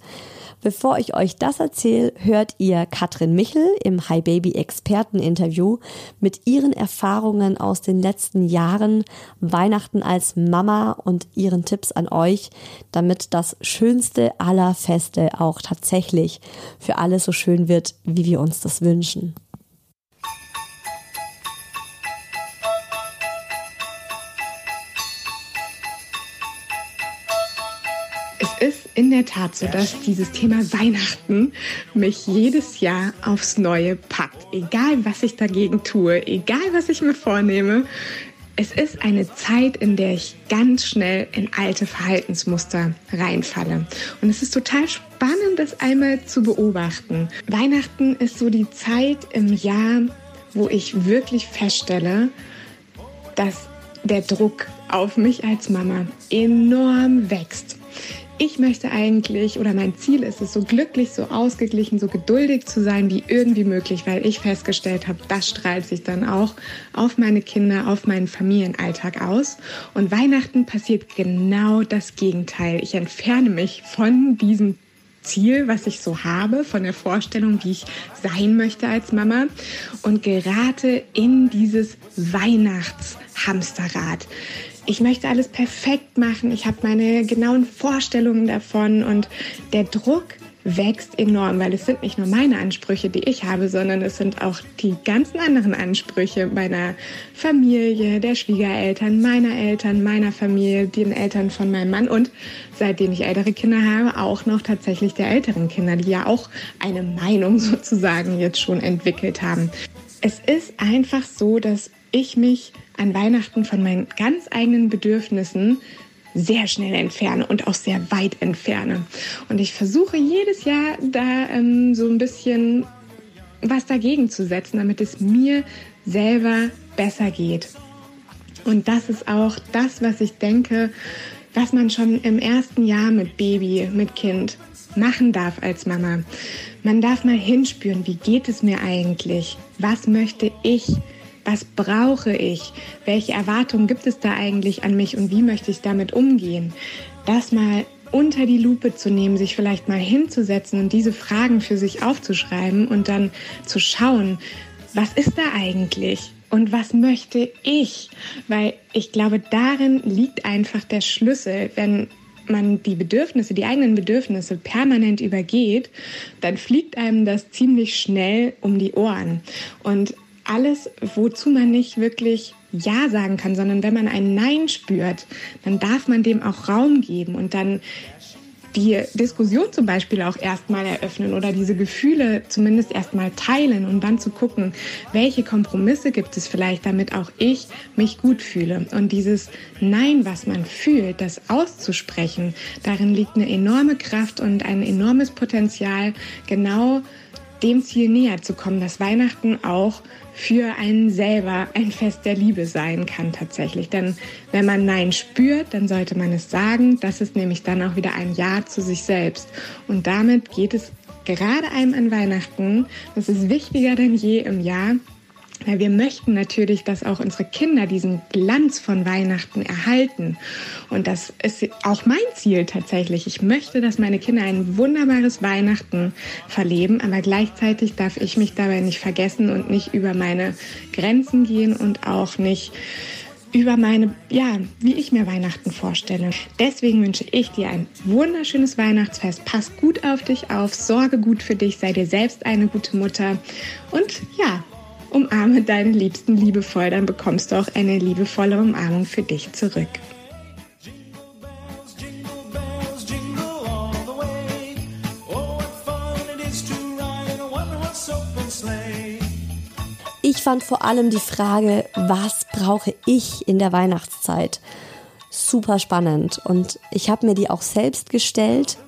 Bevor ich euch das erzähle, hört ihr Katrin Michel im Hi Baby Experten Interview mit ihren Erfahrungen aus den letzten Jahren, Weihnachten als Mama und ihren Tipps an euch, damit das schönste aller Feste auch tatsächlich für alle so schön wird, wie wir uns das wünschen. Ist in der Tat so, dass dieses Thema Weihnachten mich jedes Jahr aufs Neue packt. Egal, was ich dagegen tue, egal, was ich mir vornehme. Es ist eine Zeit, in der ich ganz schnell in alte Verhaltensmuster reinfalle. Und es ist total spannend, das einmal zu beobachten. Weihnachten ist so die Zeit im Jahr, wo ich wirklich feststelle, dass der Druck auf mich als Mama enorm wächst ich möchte eigentlich oder mein Ziel ist es, so glücklich, so ausgeglichen, so geduldig zu sein wie irgendwie möglich, weil ich festgestellt habe, das strahlt sich dann auch auf meine Kinder, auf meinen Familienalltag aus. Und Weihnachten passiert genau das Gegenteil. Ich entferne mich von diesem Ziel, was ich so habe, von der Vorstellung, wie ich sein möchte als Mama und gerate in dieses Weihnachtshamsterrad ich möchte alles perfekt machen, ich habe meine genauen Vorstellungen davon und der Druck wächst enorm, weil es sind nicht nur meine Ansprüche, die ich habe, sondern es sind auch die ganzen anderen Ansprüche meiner Familie, der Schwiegereltern, meiner Eltern, meiner Familie, den Eltern von meinem Mann und seitdem ich ältere Kinder habe, auch noch tatsächlich der älteren Kinder, die ja auch eine Meinung sozusagen jetzt schon entwickelt haben. Es ist einfach so, dass ich mich an Weihnachten von meinen ganz eigenen Bedürfnissen sehr schnell entferne und auch sehr weit entferne. Und ich versuche jedes Jahr da ähm, so ein bisschen was dagegen zu setzen, damit es mir selber besser geht. Und das ist auch das, was ich denke, was man schon im ersten Jahr mit Baby, mit Kind machen darf als Mama. Man darf mal hinspüren, wie geht es mir eigentlich? Was möchte ich? Was brauche ich? Welche Erwartungen gibt es da eigentlich an mich und wie möchte ich damit umgehen? Das mal unter die Lupe zu nehmen, sich vielleicht mal hinzusetzen und diese Fragen für sich aufzuschreiben und dann zu schauen, was ist da eigentlich? Und was möchte ich? Weil ich glaube, darin liegt einfach der Schlüssel. Wenn man die Bedürfnisse, die eigenen Bedürfnisse permanent übergeht, dann fliegt einem das ziemlich schnell um die Ohren. Und alles, wozu man nicht wirklich Ja sagen kann, sondern wenn man ein Nein spürt, dann darf man dem auch Raum geben und dann die Diskussion zum Beispiel auch erstmal eröffnen oder diese Gefühle zumindest erstmal teilen und dann zu gucken, welche Kompromisse gibt es vielleicht, damit auch ich mich gut fühle. Und dieses Nein, was man fühlt, das auszusprechen, darin liegt eine enorme Kraft und ein enormes Potenzial, genau dem Ziel näher zu kommen, dass Weihnachten auch für einen selber ein Fest der Liebe sein kann tatsächlich. Denn wenn man Nein spürt, dann sollte man es sagen. Das ist nämlich dann auch wieder ein Ja zu sich selbst. Und damit geht es gerade einem an Weihnachten, das ist wichtiger denn je im Jahr, weil wir möchten natürlich, dass auch unsere Kinder diesen Glanz von Weihnachten erhalten. Und das ist auch mein Ziel tatsächlich. Ich möchte, dass meine Kinder ein wunderbares Weihnachten verleben, aber gleichzeitig darf ich mich dabei nicht vergessen und nicht über meine Grenzen gehen und auch nicht über meine, ja, wie ich mir Weihnachten vorstelle. Deswegen wünsche ich dir ein wunderschönes Weihnachtsfest. Pass gut auf dich auf, sorge gut für dich, sei dir selbst eine gute Mutter und ja, Umarme deine Liebsten liebevoll, dann bekommst du auch eine liebevolle Umarmung für dich zurück. Ich fand vor allem die Frage, was brauche ich in der Weihnachtszeit? Super spannend und ich habe mir die auch selbst gestellt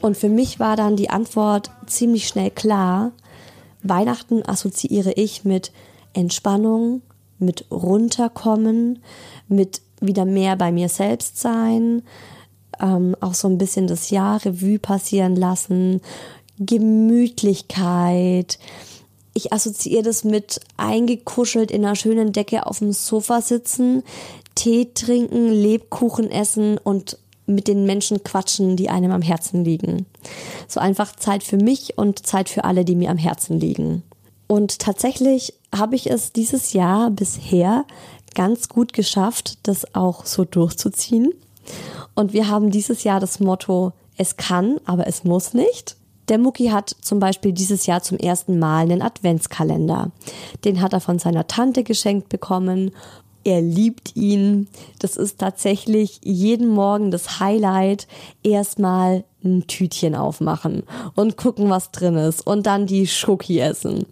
und für mich war dann die Antwort ziemlich schnell klar. Weihnachten assoziiere ich mit Entspannung, mit runterkommen, mit wieder mehr bei mir selbst sein, ähm, auch so ein bisschen das Jahr Revue passieren lassen, Gemütlichkeit. Ich assoziiere das mit eingekuschelt in einer schönen Decke auf dem Sofa sitzen, Tee trinken, Lebkuchen essen und mit den Menschen quatschen, die einem am Herzen liegen. So einfach Zeit für mich und Zeit für alle, die mir am Herzen liegen. Und tatsächlich habe ich es dieses Jahr bisher ganz gut geschafft, das auch so durchzuziehen. Und wir haben dieses Jahr das Motto, es kann, aber es muss nicht. Der Mucki hat zum Beispiel dieses Jahr zum ersten Mal einen Adventskalender. Den hat er von seiner Tante geschenkt bekommen er liebt ihn. Das ist tatsächlich jeden Morgen das Highlight. Erstmal ein Tütchen aufmachen und gucken, was drin ist und dann die Schoki essen.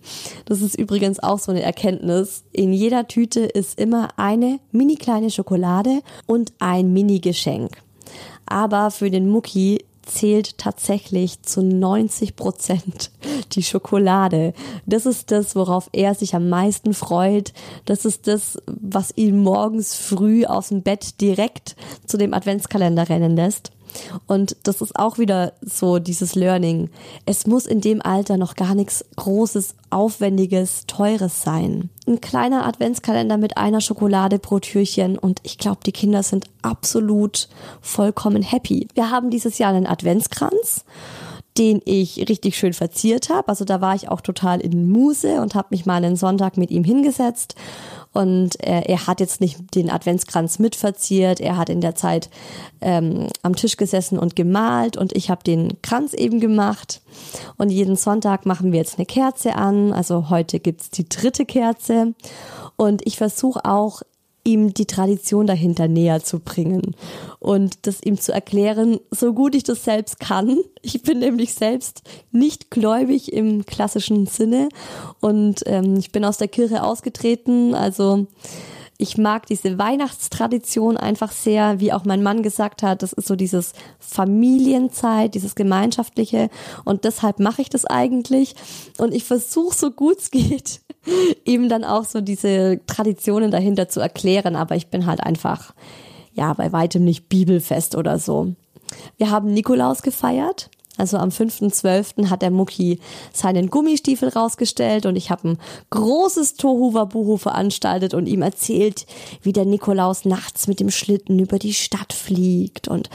Das ist übrigens auch so eine Erkenntnis. In jeder Tüte ist immer eine mini kleine Schokolade und ein Mini Geschenk. Aber für den Mucki zählt tatsächlich zu 90 Prozent die Schokolade. Das ist das, worauf er sich am meisten freut. Das ist das, was ihn morgens früh aus dem Bett direkt zu dem Adventskalender rennen lässt. Und das ist auch wieder so dieses Learning. Es muss in dem Alter noch gar nichts Großes, Aufwendiges, Teures sein. Ein kleiner Adventskalender mit einer Schokolade pro Türchen und ich glaube, die Kinder sind absolut vollkommen happy. Wir haben dieses Jahr einen Adventskranz den ich richtig schön verziert habe. Also da war ich auch total in Muse und habe mich mal einen Sonntag mit ihm hingesetzt und er, er hat jetzt nicht den Adventskranz mitverziert, er hat in der Zeit ähm, am Tisch gesessen und gemalt und ich habe den Kranz eben gemacht. Und jeden Sonntag machen wir jetzt eine Kerze an. Also heute gibt's die dritte Kerze. Und ich versuche auch ihm die Tradition dahinter näher zu bringen und das ihm zu erklären, so gut ich das selbst kann. Ich bin nämlich selbst nicht gläubig im klassischen Sinne und ähm, ich bin aus der Kirche ausgetreten, also ich mag diese Weihnachtstradition einfach sehr, wie auch mein Mann gesagt hat. Das ist so dieses Familienzeit, dieses Gemeinschaftliche. Und deshalb mache ich das eigentlich. Und ich versuche so gut es geht, (laughs) ihm dann auch so diese Traditionen dahinter zu erklären. Aber ich bin halt einfach, ja, bei weitem nicht bibelfest oder so. Wir haben Nikolaus gefeiert. Also am 5.12. hat der Mucki seinen Gummistiefel rausgestellt und ich habe ein großes Tohuwabuhu veranstaltet und ihm erzählt, wie der Nikolaus nachts mit dem Schlitten über die Stadt fliegt und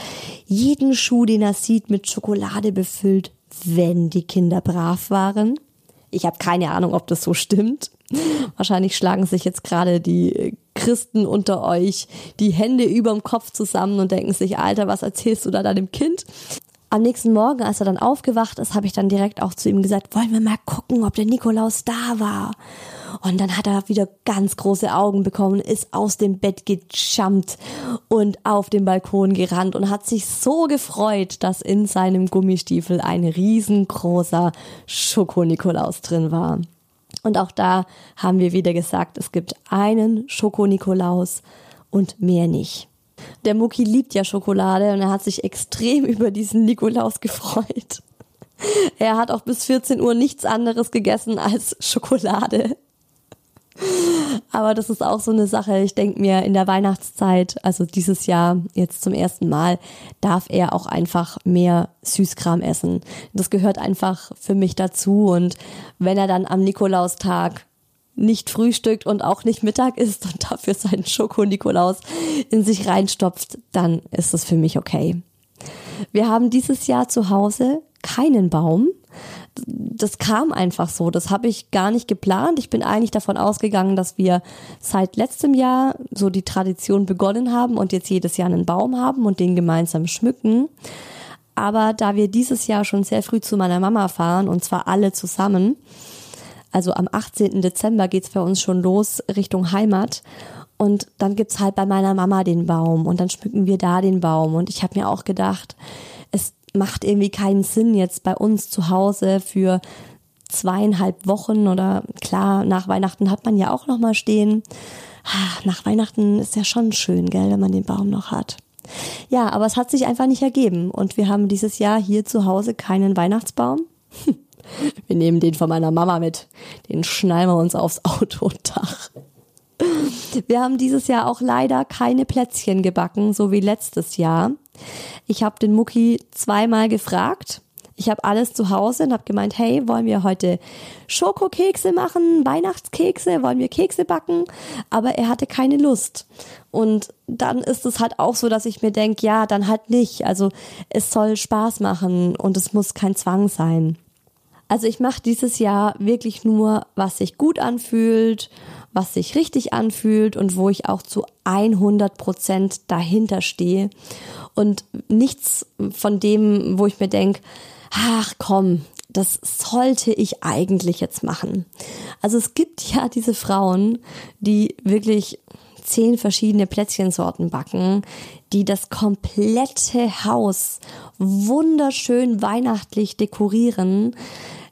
jeden Schuh, den er sieht, mit Schokolade befüllt, wenn die Kinder brav waren. Ich habe keine Ahnung, ob das so stimmt. Wahrscheinlich schlagen sich jetzt gerade die Christen unter euch die Hände überm Kopf zusammen und denken sich, Alter, was erzählst du da deinem Kind? Am nächsten Morgen, als er dann aufgewacht ist, habe ich dann direkt auch zu ihm gesagt, wollen wir mal gucken, ob der Nikolaus da war. Und dann hat er wieder ganz große Augen bekommen, ist aus dem Bett gejumpt und auf den Balkon gerannt und hat sich so gefreut, dass in seinem Gummistiefel ein riesengroßer Schoko-Nikolaus drin war. Und auch da haben wir wieder gesagt, es gibt einen Schoko-Nikolaus und mehr nicht. Der Mucki liebt ja Schokolade und er hat sich extrem (laughs) über diesen Nikolaus gefreut. Er hat auch bis 14 Uhr nichts anderes gegessen als Schokolade. Aber das ist auch so eine Sache. Ich denke mir, in der Weihnachtszeit, also dieses Jahr jetzt zum ersten Mal, darf er auch einfach mehr Süßkram essen. Das gehört einfach für mich dazu. Und wenn er dann am Nikolaustag nicht frühstückt und auch nicht Mittag isst und dafür seinen Schoko-Nikolaus in sich reinstopft, dann ist das für mich okay. Wir haben dieses Jahr zu Hause keinen Baum. Das kam einfach so. Das habe ich gar nicht geplant. Ich bin eigentlich davon ausgegangen, dass wir seit letztem Jahr so die Tradition begonnen haben und jetzt jedes Jahr einen Baum haben und den gemeinsam schmücken. Aber da wir dieses Jahr schon sehr früh zu meiner Mama fahren und zwar alle zusammen, also am 18. Dezember geht's bei uns schon los Richtung Heimat. Und dann gibt's halt bei meiner Mama den Baum und dann schmücken wir da den Baum. Und ich habe mir auch gedacht, es macht irgendwie keinen Sinn jetzt bei uns zu Hause für zweieinhalb Wochen oder klar, nach Weihnachten hat man ja auch noch mal stehen. Ah, nach Weihnachten ist ja schon schön, gell, wenn man den Baum noch hat. Ja, aber es hat sich einfach nicht ergeben und wir haben dieses Jahr hier zu Hause keinen Weihnachtsbaum. (laughs) Wir nehmen den von meiner Mama mit. Den schnallen wir uns aufs Autodach. Wir haben dieses Jahr auch leider keine Plätzchen gebacken, so wie letztes Jahr. Ich habe den Mucki zweimal gefragt. Ich habe alles zu Hause und habe gemeint, hey, wollen wir heute Schokokekse machen, Weihnachtskekse, wollen wir Kekse backen? Aber er hatte keine Lust. Und dann ist es halt auch so, dass ich mir denke, ja, dann halt nicht. Also es soll Spaß machen und es muss kein Zwang sein. Also ich mache dieses Jahr wirklich nur, was sich gut anfühlt, was sich richtig anfühlt und wo ich auch zu 100 Prozent dahinter stehe. Und nichts von dem, wo ich mir denke, ach komm, das sollte ich eigentlich jetzt machen. Also es gibt ja diese Frauen, die wirklich zehn verschiedene Plätzchensorten backen, die das komplette Haus wunderschön weihnachtlich dekorieren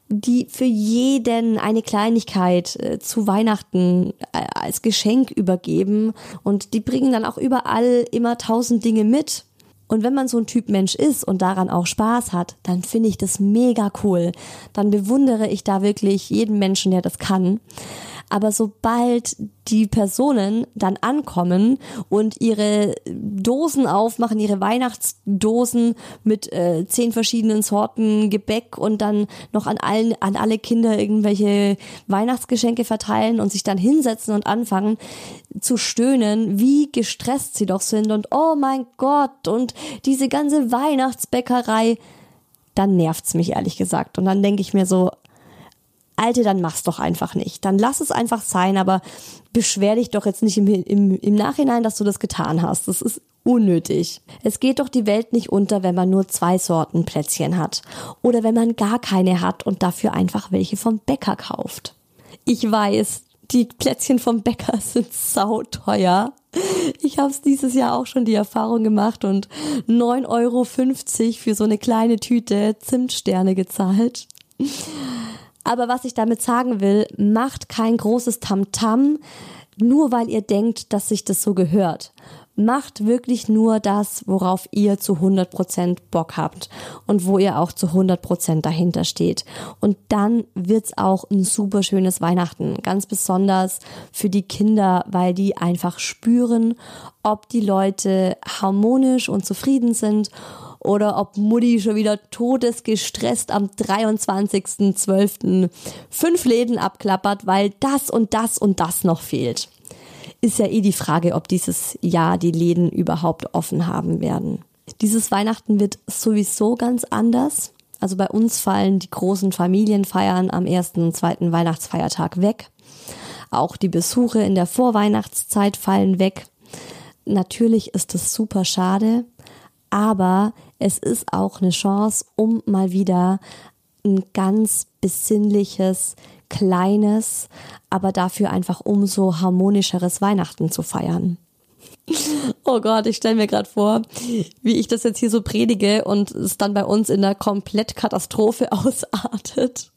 die für jeden eine Kleinigkeit äh, zu Weihnachten äh, als Geschenk übergeben und die bringen dann auch überall immer tausend Dinge mit. Und wenn man so ein Typ Mensch ist und daran auch Spaß hat, dann finde ich das mega cool. Dann bewundere ich da wirklich jeden Menschen, der das kann. Aber sobald die Personen dann ankommen und ihre Dosen aufmachen, ihre Weihnachtsdosen mit äh, zehn verschiedenen Sorten Gebäck und dann noch an allen, an alle Kinder irgendwelche Weihnachtsgeschenke verteilen und sich dann hinsetzen und anfangen zu stöhnen, wie gestresst sie doch sind und oh mein Gott und diese ganze Weihnachtsbäckerei, dann nervt's mich ehrlich gesagt. Und dann denke ich mir so, Alte, dann mach's doch einfach nicht. Dann lass es einfach sein, aber beschwer dich doch jetzt nicht im, im, im Nachhinein, dass du das getan hast. Das ist unnötig. Es geht doch die Welt nicht unter, wenn man nur zwei Sorten Plätzchen hat. Oder wenn man gar keine hat und dafür einfach welche vom Bäcker kauft. Ich weiß, die Plätzchen vom Bäcker (laughs) sind sauteuer. Ich habe es dieses Jahr auch schon die Erfahrung gemacht und 9,50 Euro für so eine kleine Tüte Zimtsterne gezahlt. Aber was ich damit sagen will, macht kein großes Tamtam, -Tam, nur weil ihr denkt, dass sich das so gehört. Macht wirklich nur das, worauf ihr zu 100% Bock habt und wo ihr auch zu 100% dahinter steht. Und dann wird's auch ein super schönes Weihnachten. Ganz besonders für die Kinder, weil die einfach spüren, ob die Leute harmonisch und zufrieden sind oder ob Mutti schon wieder todesgestresst am 23.12. fünf Läden abklappert, weil das und das und das noch fehlt. Ist ja eh die Frage, ob dieses Jahr die Läden überhaupt offen haben werden. Dieses Weihnachten wird sowieso ganz anders. Also bei uns fallen die großen Familienfeiern am ersten und zweiten Weihnachtsfeiertag weg. Auch die Besuche in der Vorweihnachtszeit fallen weg. Natürlich ist es super schade, aber es ist auch eine Chance, um mal wieder ein ganz besinnliches, kleines, aber dafür einfach umso harmonischeres Weihnachten zu feiern. Oh Gott, ich stelle mir gerade vor, wie ich das jetzt hier so predige und es dann bei uns in der Komplettkatastrophe (laughs) ausartet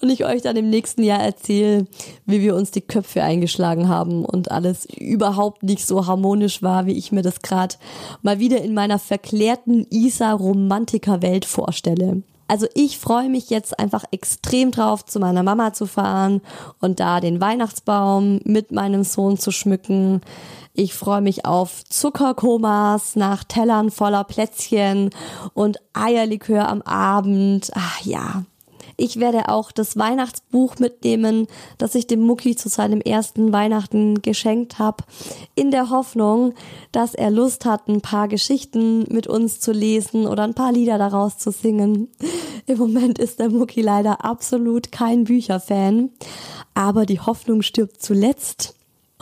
und ich euch dann im nächsten Jahr erzähle, wie wir uns die Köpfe eingeschlagen haben und alles überhaupt nicht so harmonisch war, wie ich mir das gerade mal wieder in meiner verklärten Isa-Romantiker-Welt vorstelle. Also ich freue mich jetzt einfach extrem drauf, zu meiner Mama zu fahren und da den Weihnachtsbaum mit meinem Sohn zu schmücken. Ich freue mich auf Zuckerkomas nach Tellern voller Plätzchen und Eierlikör am Abend. Ach ja, ich werde auch das Weihnachtsbuch mitnehmen, das ich dem Mucki zu seinem ersten Weihnachten geschenkt habe, in der Hoffnung, dass er Lust hat, ein paar Geschichten mit uns zu lesen oder ein paar Lieder daraus zu singen. (laughs) Im Moment ist der Mucki leider absolut kein Bücherfan, aber die Hoffnung stirbt zuletzt.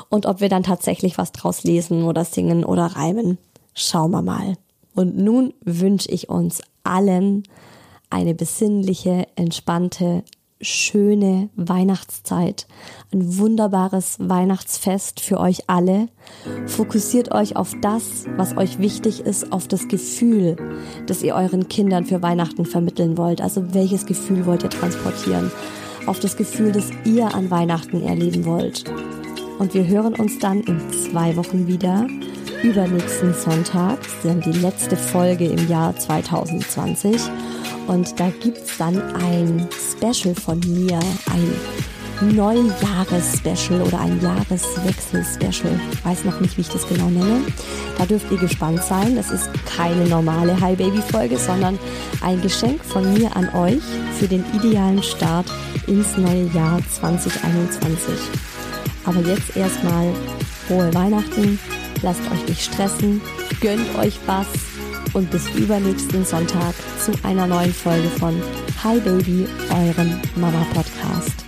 Und ob wir dann tatsächlich was draus lesen oder singen oder reimen, schauen wir mal. Und nun wünsche ich uns allen eine besinnliche, entspannte, schöne Weihnachtszeit, ein wunderbares Weihnachtsfest für euch alle. Fokussiert euch auf das, was euch wichtig ist, auf das Gefühl, das ihr euren Kindern für Weihnachten vermitteln wollt. Also welches Gefühl wollt ihr transportieren? Auf das Gefühl, das ihr an Weihnachten erleben wollt. Und wir hören uns dann in zwei Wochen wieder. Übernächsten Sonntag, dann die letzte Folge im Jahr 2020. Und da gibt's dann ein Special von mir, ein Neujahres-Special oder ein Jahreswechsel-Special. Weiß noch nicht, wie ich das genau nenne. Da dürft ihr gespannt sein. Das ist keine normale Hi Baby Folge, sondern ein Geschenk von mir an euch für den idealen Start ins neue Jahr 2021. Aber jetzt erstmal frohe Weihnachten, lasst euch nicht stressen, gönnt euch was und bis übernächsten Sonntag zu einer neuen Folge von Hi Baby, eurem Mama Podcast.